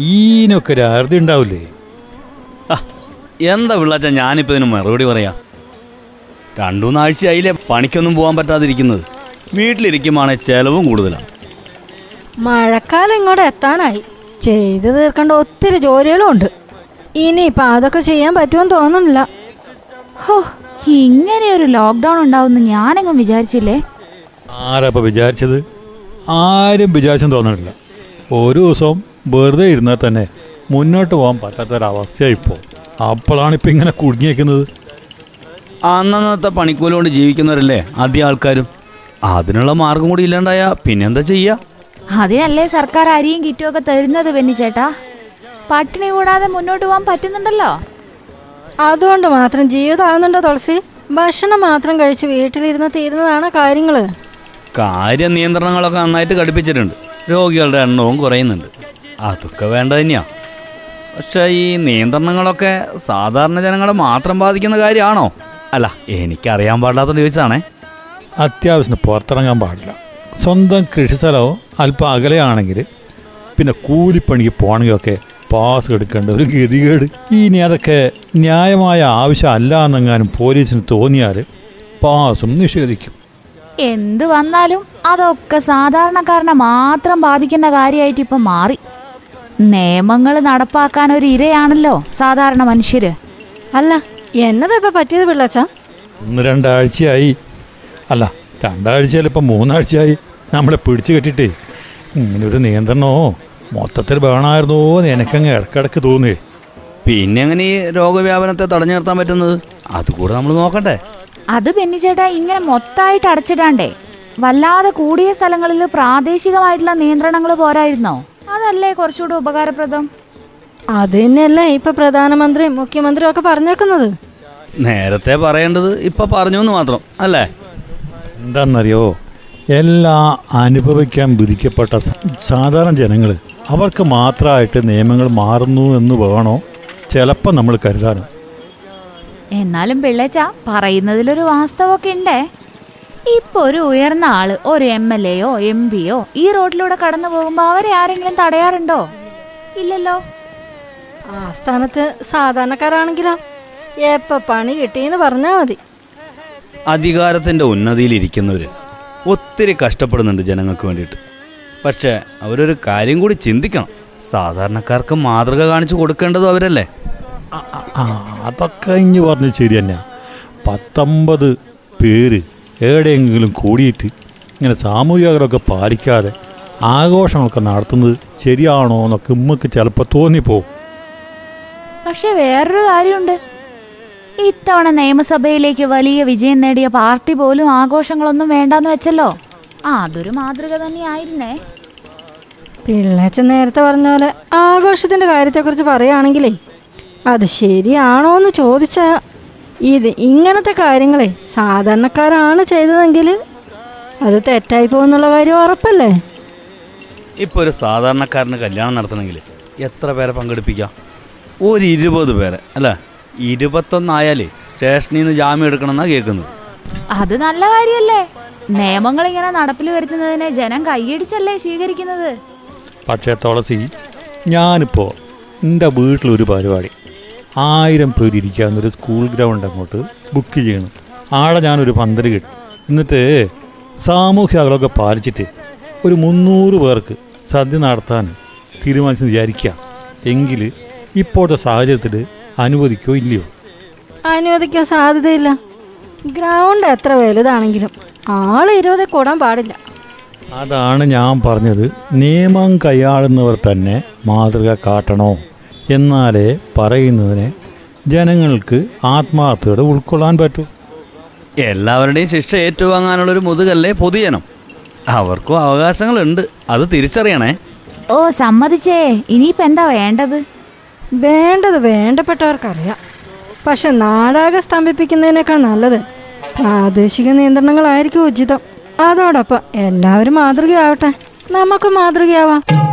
ഈനൊക്കെ ഒരു ഉണ്ടാവില്ലേ എന്താ പിള്ളാച്ച ഞാനിപ്പോൾ ഇതിന് മറുപടി പറയാം? രണ്ടു മൂന്നാഴ്ചയായില്ലേ പണിക്കൊന്നും പോകാൻ പറ്റാതിരിക്കുന്നത്. വീട്ടിലിരിക്കുമ്പോൾ ചെലവും കൂടുതലാണ്. മഴക്കാലം ഇങ്ങോട്ട് എത്താനായി. ചെയ്തു തീർക്കേണ്ട ഒത്തിരി ജോലികളും ഉണ്ട് ഇനിയിപ്പം അതൊക്കെ ചെയ്യാൻ പറ്റുമെന്ന് തോന്നുന്നില്ല. ഹോ ഇങ്ങനെ ഒരു ലോക്ക്ഡൗൺ ഉണ്ടാവുമെന്ന് ഞാനെങ്ങും വിചാരിച്ചില്ലേ? ആരാ വിചാരിച്ചത്? ആരും വിചാരിച്ചെന്ന് തോന്നുന്നില്ല ഒരു ദിവസം വെറുതെ ഇരുന്നാൽ തന്നെ മുന്നോട്ട് പോകാൻ പറ്റാത്തൊരവസ്ഥയാണ് ഇപ്പോൾ. അപ്പോഴാണ് ഇപ്പം ഇങ്ങനെ കുടുങ്ങിയേക്കുന്നത്. അന്നന്നത്തെ പണിക്കൂലി കൊണ്ട് ജീവിക്കുന്നവരല്ലേ ആദ്യ ആൾക്കാരും? അതിനുള്ള മാർഗം കൂടി ഇല്ലാണ്ടായ പിന്നെന്താ ചെയ്യാ? അതിനല്ലേ സർക്കാർ അരിയും കിറ്റും ഒക്കെ തരുന്നത് പെന്നി ചേട്ടാ? പട്ടിണി കൂടാതെ മുന്നോട്ട് പോകാൻ പറ്റുന്നുണ്ടല്ലോ? അതുകൊണ്ട് മാത്രം ജീവിതമാകുന്നുണ്ടോ തുളസി? ഭക്ഷണം മാത്രം കഴിച്ച് വീട്ടിലിരുന്ന് തീരുന്നതാണ് കാര്യങ്ങൾ കാര്യ നിയന്ത്രണങ്ങളൊക്കെ നന്നായിട്ട് ഘടിപ്പിച്ചിട്ടുണ്ട്. രോഗികളുടെ എണ്ണവും കുറയുന്നുണ്ട്. അതൊക്കെ വേണ്ട തന്നെയാ പക്ഷേ ഈ നിയന്ത്രണങ്ങളൊക്കെ സാധാരണ ജനങ്ങളെ മാത്രം ബാധിക്കുന്ന കാര്യമാണോ? അല്ല എനിക്കറിയാൻ പാടില്ലാത്തോണ്ട് ചോദിച്ചാണേ അത്യാവശ്യത്തിന് പുറത്തിറങ്ങാൻ പാടില്ല. സ്വന്തം കൃഷിസ്ഥലമോ അല്പം അകലെയാണെങ്കിൽ പിന്നെ കൂലിപ്പണിക്ക് പോകണമെങ്കിലൊക്കെ പാസ് എടുക്കേണ്ട ഒരു ഗതികേട്. ഇനി അതൊക്കെ ന്യായമായ ആവശ്യമല്ല എന്നെങ്ങാനും പോലീസിന് തോന്നിയാൽ പാസും നിഷേധിക്കും. എന്ത് വന്നാലും അതൊക്കെ സാധാരണക്കാരനെ മാത്രം ബാധിക്കുന്ന കാര്യമായിട്ട് ഇപ്പം മാറി. നിയമങ്ങൾ നടപ്പാക്കാൻ ഒരു ഇരയാണല്ലോ സാധാരണ മനുഷ്യര്. അല്ല എന്നതാ ഇപ്പൊ പറ്റിയത് പിള്ളച്ച? ഒന്ന് രണ്ടാഴ്ചയായി. അല്ല രണ്ടാഴ്ചയല്ല ഇപ്പം മൂന്നാഴ്ചയായി. നമ്മളെ പിടിച്ചു കെട്ടിട്ടേ. ഇങ്ങനെ ഒരു നിയന്ത്രണമോ മൊത്തത്തിൽ വേണമായിരുന്നോ എനിക്കങ്ങ് ഇടക്കിടക്ക് തോന്നുകയെ പിന്നെ എങ്ങനെ ഈ രോഗവ്യാപനത്തെ തടഞ്ഞു നിർത്താൻ പറ്റുന്നത്? അതുകൂടെ നമ്മൾ നോക്കണ്ടേ. അത് പെന്നി ചേട്ടാ ഇങ്ങനെ മൊത്തമായിട്ട് അടച്ചിടാണ്ടേ. വല്ലാതെ കൂടിയ സ്ഥലങ്ങളിൽ പ്രാദേശികമായിട്ടുള്ള നിയന്ത്രണങ്ങൾ പോരായിരുന്നോ? അതല്ലേ കുറച്ചുകൂടെ ഉപകാരപ്രദം? അത് തന്നെയല്ലേ ഇപ്പൊ പ്രധാനമന്ത്രിയും മുഖ്യമന്ത്രിയും ഒക്കെ പറഞ്ഞേക്കുന്നത്. നേരത്തെ പറയേണ്ടത് ഇപ്പൊ പറഞ്ഞു എന്ന് മാത്രം അല്ലേ? എന്താണെന്നറിയോ എല്ലാ അനുഭവിക്കാൻ വിധിക്കപ്പെട്ട സാധാരണ ജനങ്ങൾ അവർക്ക് മാത്രമായിട്ട് നിയമങ്ങൾ മാറുന്നു എന്ന് വേണോ? ചിലപ്പോൾ നമ്മൾ കരുതാനും. എന്നാലും പിള്ളേച്ച പറയുന്നതിലൊരു വാസ്തവമൊക്കെ ഉണ്ടേ ഇപ്പൊ ഒരു ഉയർന്ന ആൾ ഒരു എം എൽ എയോ എം പിയോ ഈ റോഡിലൂടെ കടന്നു പോകുമ്പോ അവരെ ആരെങ്കിലും തടയാറുണ്ടോ? ഇല്ലല്ലോ. ആ സ്ഥാനത്ത് സാധാരണക്കാരാണെങ്കിലോ? എപ്പ പണി കിട്ടിയെന്ന് പറഞ്ഞാൽ മതി. അധികാരത്തിന്റെ ഉന്നതിയിൽ ഇരിക്കുന്നവര് ഒത്തിരി കഷ്ടപ്പെടുന്നുണ്ട് ജനങ്ങൾക്ക് വേണ്ടിയിട്ട്. പക്ഷെ അവരൊരു കാര്യം കൂടി ചിന്തിക്കണം. സാധാരണക്കാർക്ക് മാതൃക കാണിച്ചു കൊടുക്കേണ്ടത് അവരല്ലേ? അതൊക്കെ ഇഞ്ഞു പറഞ്ഞ് ശരി തന്നെ. പത്തൊമ്പത് പേര് എവിടെയെങ്കിലും കൂടിയിട്ട് ഇങ്ങനെ സാമൂഹിക അകലമൊക്കെ പാലിക്കാതെ ആഘോഷങ്ങളൊക്കെ നടത്തുന്നത് ശരിയാണോ എന്നൊക്കെ ഉമ്മക്ക് ചിലപ്പോൾ തോന്നിപ്പോവും. പക്ഷെ വേറൊരു കാര്യമുണ്ട്. ഇത്തവണ നിയമസഭയിലേക്ക് വലിയ വിജയം നേടിയ പാർട്ടി പോലും ആഘോഷങ്ങളൊന്നും വേണ്ടാന്ന് വെച്ചല്ലോ. ആ അതൊരു മാതൃക തന്നെയായിരുന്നേ. പിള്ളേച്ചൻ നേരത്തെ പറഞ്ഞ പോലെ ആഘോഷത്തിന്റെ കാര്യത്തെക്കുറിച്ച് പറയുകയാണെങ്കിലേ അത് ശരിയാണോ എന്ന് ചോദിച്ചാ ഇത് ഇങ്ങനത്തെ കാര്യങ്ങളെ സാധാരണക്കാരാണ് ചെയ്തതെങ്കിൽ അത് തെറ്റായി പോകുന്നുള്ള കാര്യം ഉറപ്പല്ലേ? ഇപ്പോൾ ഒരു സാധാരണക്കാരന് കല്യാണം നടത്തണമെങ്കിൽ എത്ര പേരെ പങ്കെടുപ്പിക്കാം? ഒരു ഇരുപത് പേരെ അല്ല? ഇരുപത്തൊന്നായാലേ സ്റ്റേഷനിൽ നിന്ന് ജാമ്യം എടുക്കണമെന്നാ കേൾക്കുന്നത്. അത് നല്ല കാര്യല്ലേ? നിയമങ്ങൾ ഇങ്ങനെ നടപ്പിൽ വരുത്തുന്നതിനെ ജനം കൈയടിച്ചല്ലേ സ്വീകരിക്കുന്നത്? പക്ഷേ തുളസി ഞാനിപ്പോൾ എന്റെ വീട്ടിലൊരു പരിപാടി. ആയിരം പേര് ഇരിക്കാവുന്നൊരു സ്കൂൾ ഗ്രൗണ്ട് അങ്ങോട്ട് ബുക്ക് ചെയ്യണം. ആടെ ഞാനൊരു പന്തൽ കിട്ടും. എന്നിട്ട് സാമൂഹ്യ അകലമൊക്കെ പാലിച്ചിട്ട് ഒരു മുന്നൂറ് പേർക്ക് സദ്യ നടത്താൻ തീരുമാനിച്ചു വിചാരിക്കുക. എങ്കിൽ ഇപ്പോഴത്തെ സാഹചര്യത്തിൽ അനുവദിക്കോ ഇല്ലയോ? അനുവദിക്കാൻ സാധ്യതയില്ല. ഗ്രൗണ്ട് എത്ര വലുതാണെങ്കിലും ആൾ ഇരുപതേ കൂടാൻ പാടില്ല. അതാണ് ഞാൻ പറഞ്ഞത്. നിയമം കൈയാളുന്നവർ തന്നെ മാതൃക കാട്ടണോ? എന്നാലേ പറയുന്നതിനെ ജനങ്ങൾക്ക് ആത്മാർത്ഥയോടെ ഉൾക്കൊള്ളാൻ പറ്റൂ. എല്ലാവരുടെയും ശിക്ഷ ഏറ്റുവാങ്ങാനുള്ളൊരു മുതുകല്ലേ പൊതുജനം. അവർക്കും അവകാശങ്ങളുണ്ട്. അത് തിരിച്ചറിയണേ. ഓ സമ്മതിച്ചേ. ഇനിയിപ്പോ എന്താ വേണ്ടത്? വേണ്ടത് വേണ്ടപ്പെട്ടവർക്കറിയാം. പക്ഷെ നാടാകെ സ്തംഭിപ്പിക്കുന്നതിനേക്കാൾ നല്ലത് പ്രാദേശിക നിയന്ത്രണങ്ങളായിരിക്കും ഉചിതം. അതോടൊപ്പം എല്ലാവരും മാതൃകയാവട്ടെ. നമുക്ക് മാതൃകയാവാം.